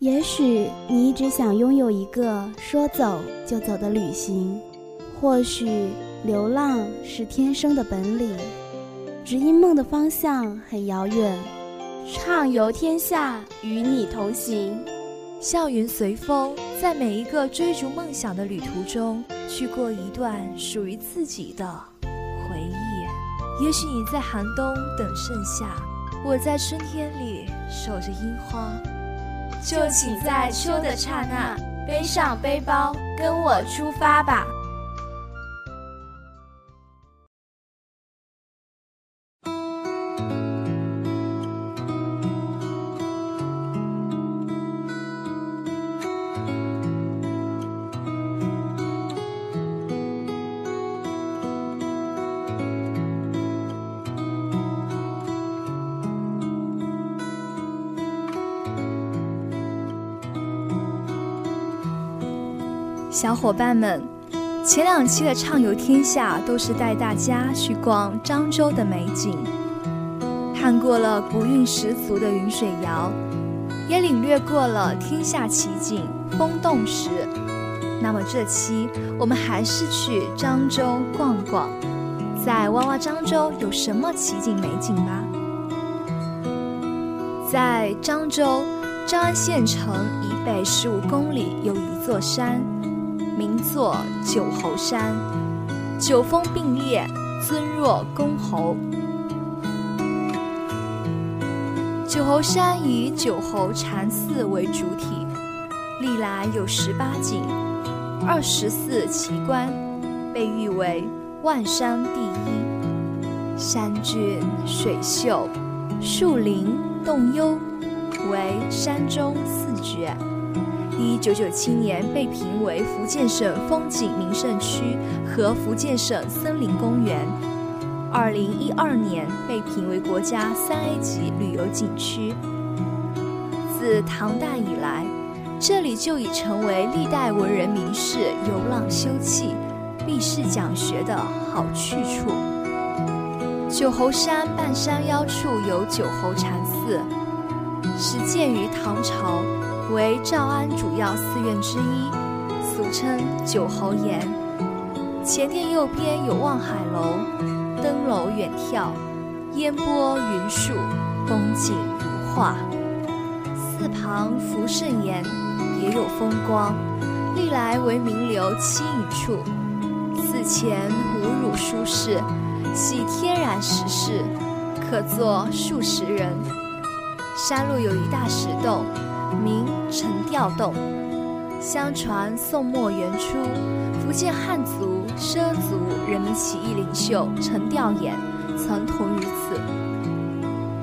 也许你一直想拥有一个说走就走的旅行，或许流浪是天生的本领，只因梦的方向很遥远。畅游天下，与你同行。笑云随风，在每一个追逐梦想的旅途中，去过一段属于自己的回忆。也许你在寒冬等盛夏，我在春天里守着樱花。就请在秋的刹那背上背包，跟我出发吧。小伙伴们，前两期的畅游天下都是带大家去逛漳州的美景，看过了古韵十足的云水谣，也领略过了天下奇景风动石。那么这期我们还是去漳州逛逛，在哇哇漳州有什么奇景美景吧？在漳州诏安县城以北十五公里有一座山。名作九侯山，九峰并列，尊若公侯。九侯山以九侯禅寺为主体，历来有十八景，二十四奇观，被誉为万山第一。山峻水秀，树林洞幽，为山中四绝。一九九七年被评为福建省风景名胜区和福建省森林公园，二零一二年被评为国家三 A 级旅游景区。自唐代以来，这里就已成为历代文人名士游览休憩、避世讲学的好去处。九侯山半山腰处有九侯禅寺，始建于唐朝。为诏安主要寺院之一，俗称九侯岩。前殿右边有望海楼，登楼远眺，烟波云树，风景如画。寺旁福圣岩也有风光，历来为名流栖隐处。寺前无乳书室，系天然石室，可坐数十人。山路有一大石洞。名陈吊洞，相传宋末元初，福建汉族畲族人民起义领袖陈调演曾同于此。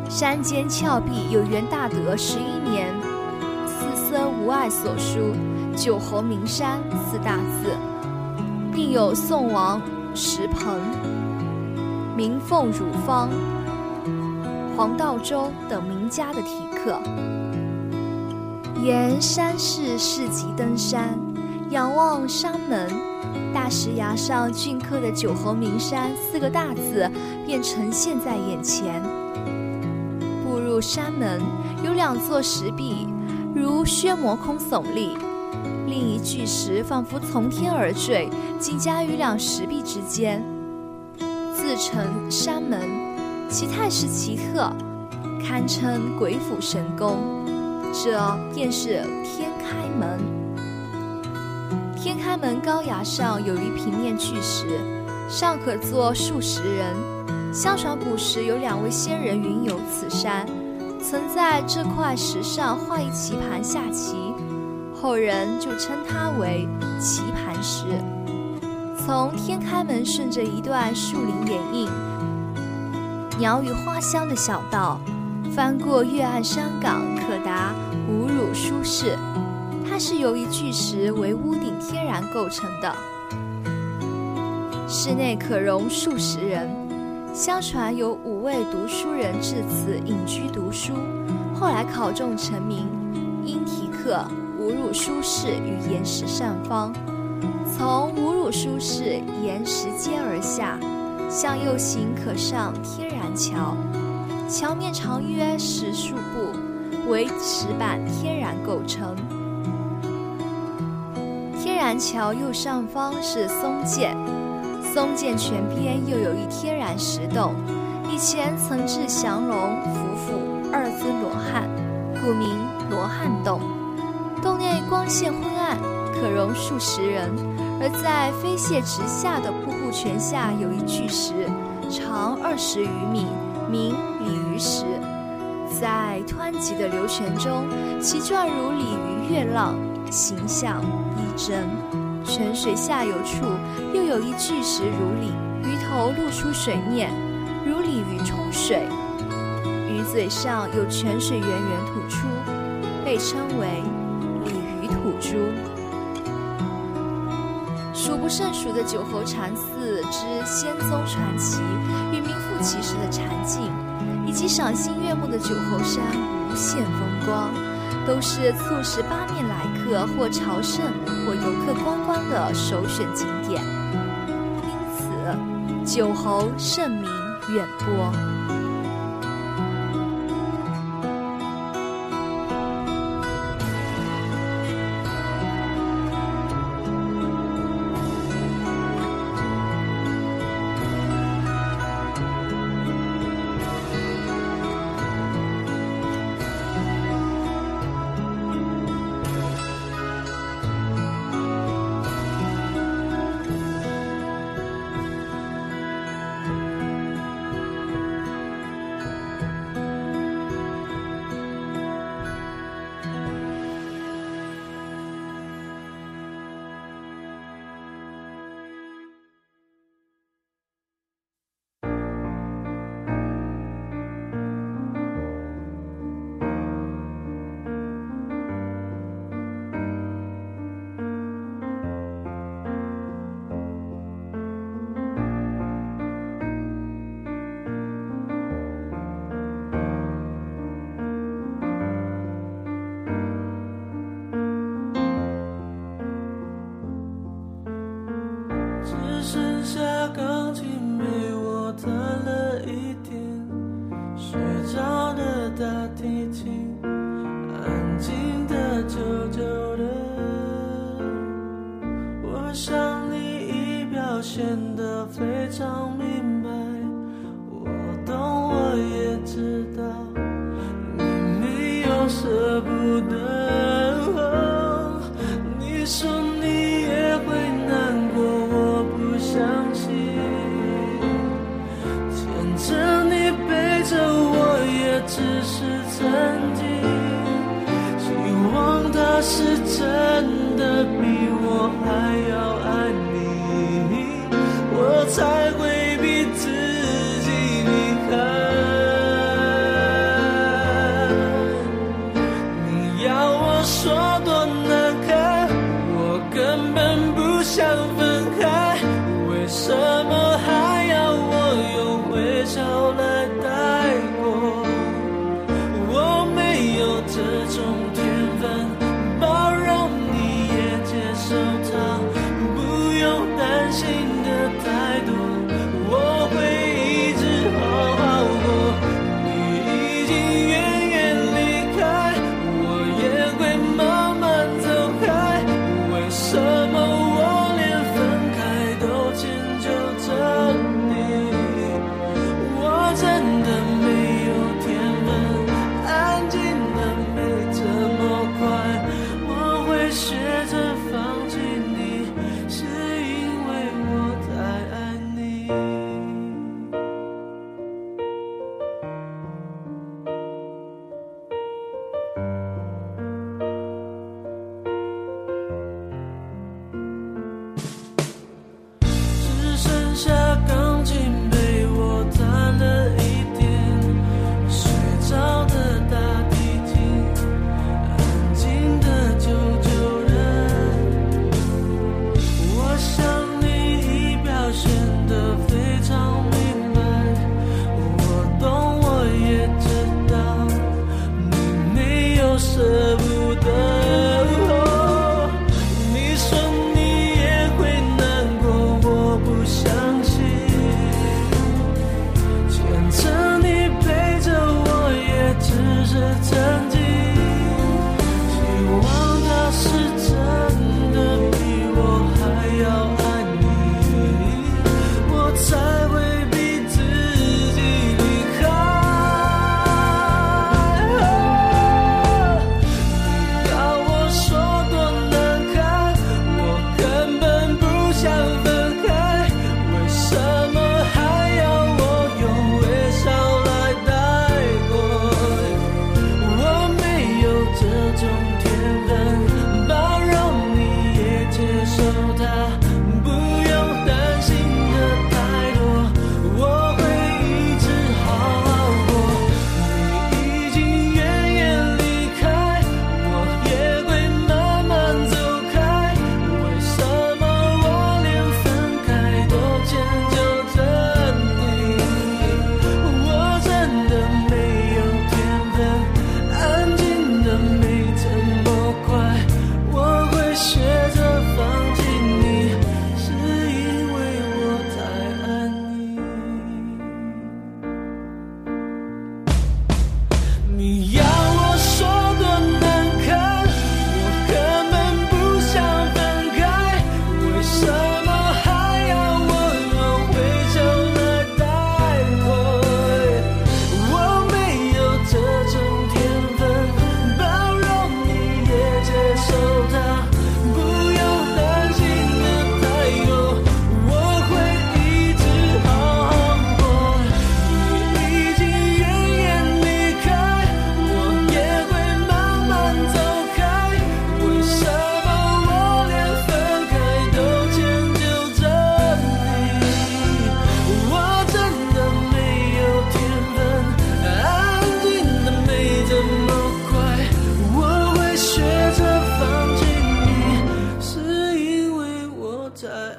山间峭壁有元大德十一年四僧无碍所书“九侯名山”四大字，并有宋王石鹏、明凤汝方、黄道周等名家的题刻。沿山势市集登山，仰望山门，大石崖上镌刻的“九侯名山”四个大字便呈现在眼前。步入山门，有两座石壁如削磨空耸立，另一巨石仿佛从天而坠，紧夹于两石壁之间，自成山门，其态势奇特，堪称鬼斧神工。这便是天开门。天开门高崖上有一平面巨石，上可坐数十人。相传古时有两位仙人云游此山，曾在这块石上画一棋盘下棋，后人就称它为棋盘石。从天开门顺着一段树林掩映、鸟语花香的小道。翻过月岸山岗，可达书室。它是由一巨石为屋顶天然构成的，室内可容数十人。相传有五位读书人至此隐居读书，后来考中成名，因题刻“五乳书室”于岩石上方。从五乳书室沿石阶而下，向右行可上天然桥。桥面长约十数，为石板天然构成。天然桥右上方是松涧，松涧泉边又有一天然石洞，以前曾置降龙、伏虎二尊罗汉，故名罗汉洞。洞内光线昏暗，可容数十人。而在飞泻直下的瀑布泉下，有一巨石，长二十余米，名鲤鱼石。在湍急的流泉中，其状如鲤鱼跃浪，形象逼真。泉水下游处又有一巨石如鲤，鱼头露出水面，如鲤鱼冲水，鱼嘴上有泉水源源吐出，被称为。鲤鱼吐珠，数不胜数的九侯禅寺之仙宗传奇与名副其实的禅境，以及赏心悦目的九侯山无限风光，都是促使八面来客或朝圣或游客观光的首选景点。因此，九侯盛名远播。我想你已表现得非常明白，我懂，我也知道，你没有舍不得。myself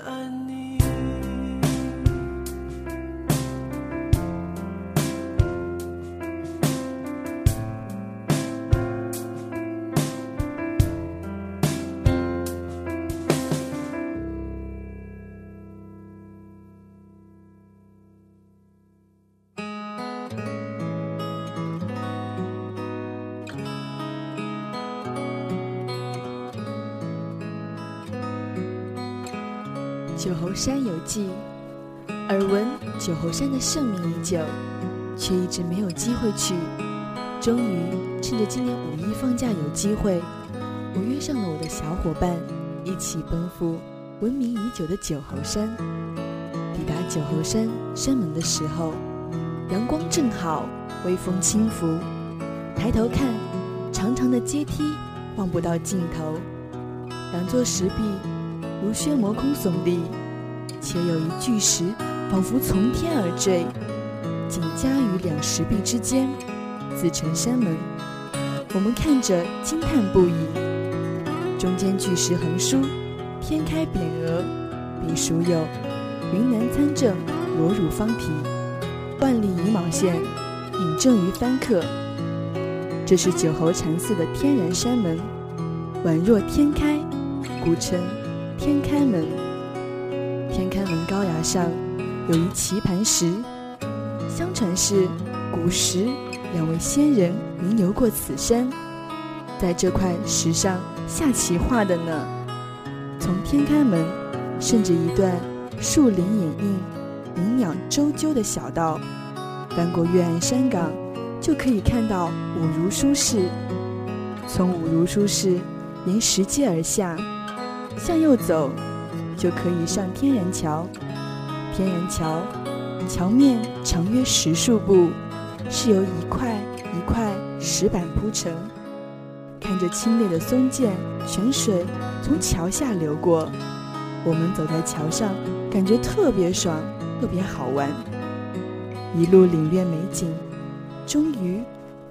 爱你。山有记，耳闻九侯山的盛名已久，却一直没有机会去。终于趁着今年五一放假有机会，我约上了我的小伙伴，一起奔赴闻名已久的九侯山。抵达九侯山山门的时候，阳光正好，微风轻拂。抬头看，长长的阶梯望不到尽头，两座石壁如削磨空耸立，且有一巨石仿佛从天而坠，紧夹于两石壁之间。自成山门，我们看着惊叹不已。中间巨石横书“天开匾额”，并书有“云南参政，罗汝方题，万里银毛线，引证于番刻”。这是九侯禅寺的天然山门，宛若天开，故称天开门。天开门高崖上有一棋盘石，相传是古时。两位仙人云游过此山，在这块石上下棋画的呢。从天开门顺着一段树林掩映、林鸟啁啾的小道，翻过月岸山岗，就可以看到五如书室。从五如书室沿石阶而下，向右走，就可以上天然桥。天然桥桥面长约十数步。是由一块一块石板铺成，看着清冽的松涧泉水从桥下流过，我们走在桥上，感觉特别爽，特别好玩。一路领略美景，终于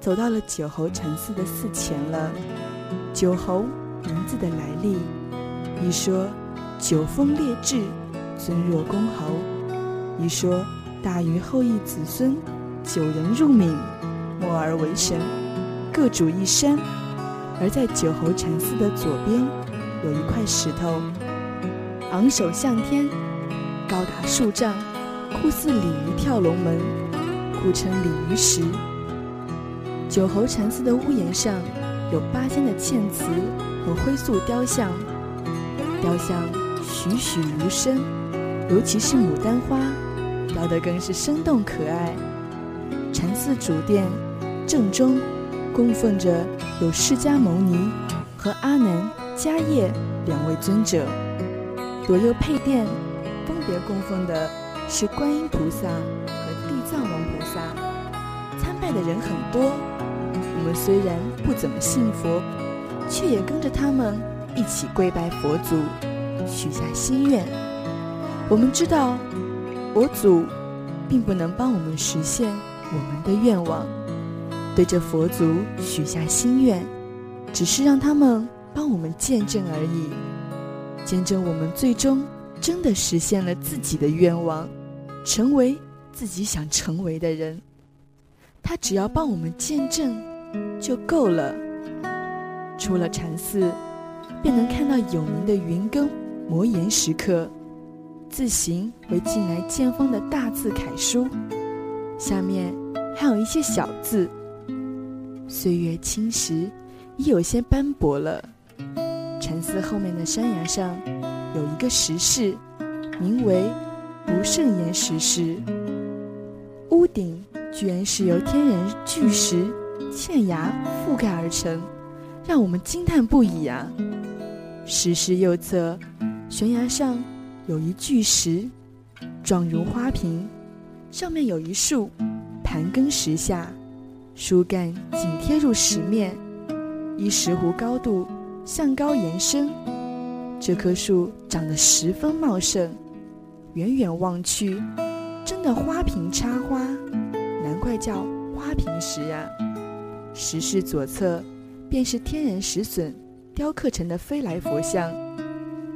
走到了九侯禅寺的寺前了。九侯名字的来历，一说九峰列志，尊若公侯；一说大禹后裔子孙。九人入闽，默而为神，各主一山。而在九侯禅寺的左边，有一块石头，昂首向天，高达数丈，酷似鲤鱼跳龙门，故称鲤鱼石。九侯禅寺的屋檐上有八仙的嵌瓷和灰塑雕像，雕像栩栩如生，尤其是牡丹花，雕得更是生动可爱。禅寺主殿正中供奉着有释迦牟尼和阿难、迦叶两位尊者，左右配殿分别供奉的是观音菩萨和地藏王菩萨。参拜的人很多，我们虽然不怎么信佛，却也跟着他们一起跪拜佛祖，许下心愿。我们知道佛祖并不能帮我们实现。我们的愿望，对着佛祖许下心愿，只是让他们帮我们见证而已，见证我们最终真的实现了自己的愿望，成为自己想成为的人。他只要帮我们见证就够了。出了禅寺，便能看到有名的云根摩岩石刻，字形为近来见风的大字楷书。下面还有一些小字，岁月侵蚀，已有些斑驳了。禅寺后面的山崖上有一个石室，名为不胜岩石室。屋顶居然是由天然巨石嵌崖覆盖而成，让我们惊叹不已啊！石室右侧悬崖上有一巨石，状如花瓶。上面有一树，盘根石下，树干紧贴入石面，依石斛高度向高延伸。这棵树长得十分茂盛，远远望去，真的花瓶插花，难怪叫花瓶石呀。石室左侧便是天然石笋雕刻成的飞来佛像。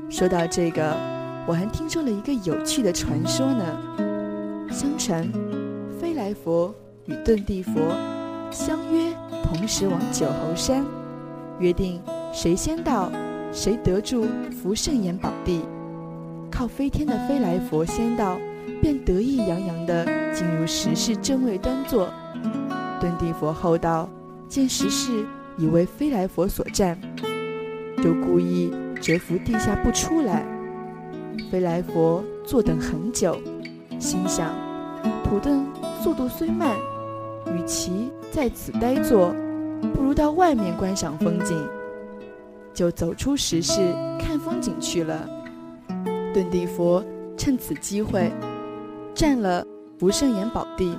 说到这个，我还听说了一个有趣的传说呢。相传，飞来佛与遁地佛相约同时往九侯山，约定谁先到，谁得住福圣岩宝地。靠飞天的飞来佛先到，便得意洋洋地进入石室正位端坐；遁地佛后到，见石室已为飞来佛所占，就故意蛰伏地下不出来。飞来佛坐等很久，心想：土遁速度虽慢，与其在此呆坐，不如到外面观赏风景。就走出石室看风景去了。遁地佛趁此机会占了不圣岩宝地。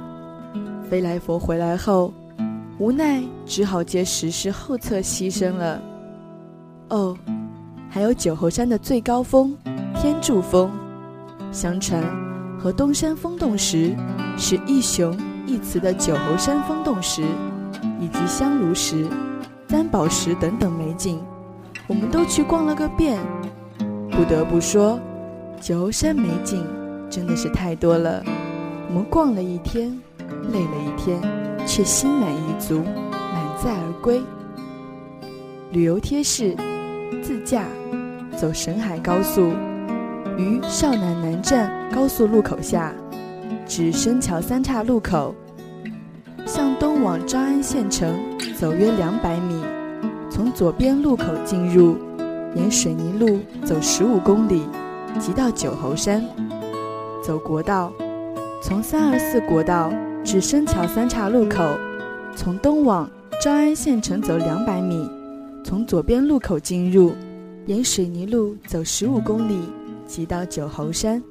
飞来佛回来后，无奈只好接石室后侧牺牲了。哦，还有九侯山的最高峰天柱峰，相传和东山风洞石是一雄一雌的九侯山风洞石，以及香炉石、三宝石等等美景，我们都去逛了个遍。不得不说，九侯山美景真的是太多了。我们逛了一天，累了一天，却心满意足，满载而归。旅游贴士。自驾走沈海高速，于少南南站高速路口下，至深桥三岔路口，向东往诏安县城走约两百米，从左边路口进入，沿水泥路走十五公里，即到九侯山。走国道，从三二四国道至深桥三岔路口，从东往诏安县城走两百米。从左边路口进入，沿水泥路走十五公里，即到九侯山。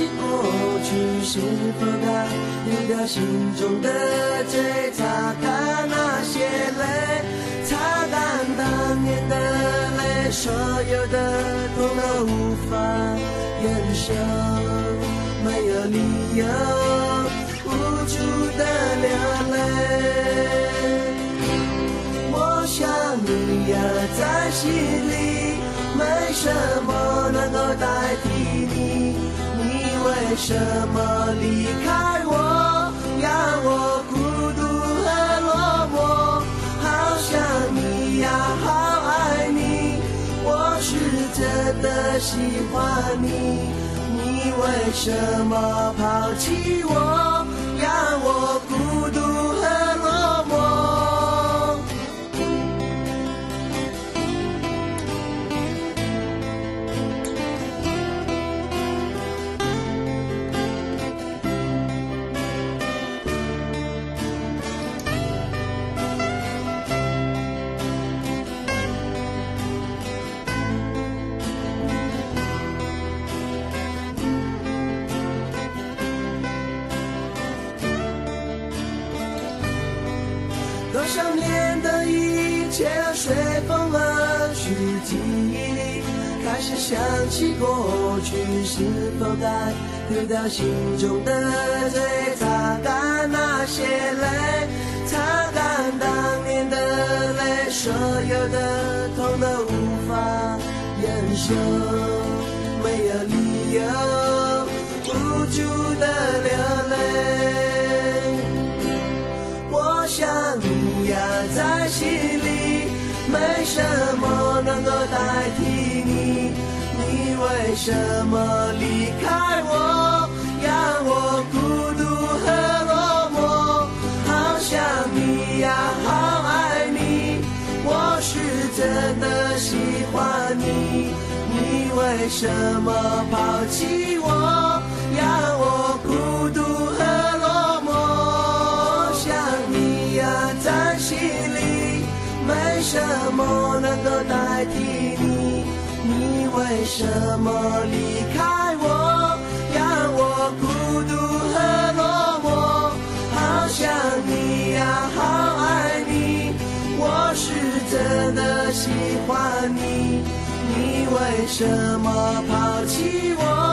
起过去，是否该丢掉心中的罪，擦干那些泪，擦干当年的泪，所有的痛都无法忍受，没有理由。无助的流泪，我想你呀，在心里，没什么能够代替。为什么离开我，让我孤独和落寞？好想你呀，好爱你，我是真的喜欢你。你为什么抛弃我？让我孤一切随风而去，记忆里开始想起过去，是否该丢掉心中的罪，擦干那些泪，擦干当年的泪，所有的痛都无法忍受，没有理由无助的流泪。我想你呀，在心里，为什么能够代替你。你。为什么离开我，让我孤独和落寞？好想你呀，好爱你，我是真的喜欢你。你为什么抛弃我，让我能够代替你你为什么离开我？让我孤独和落寞好想你呀好爱你我是真的喜欢你你为什么抛弃我？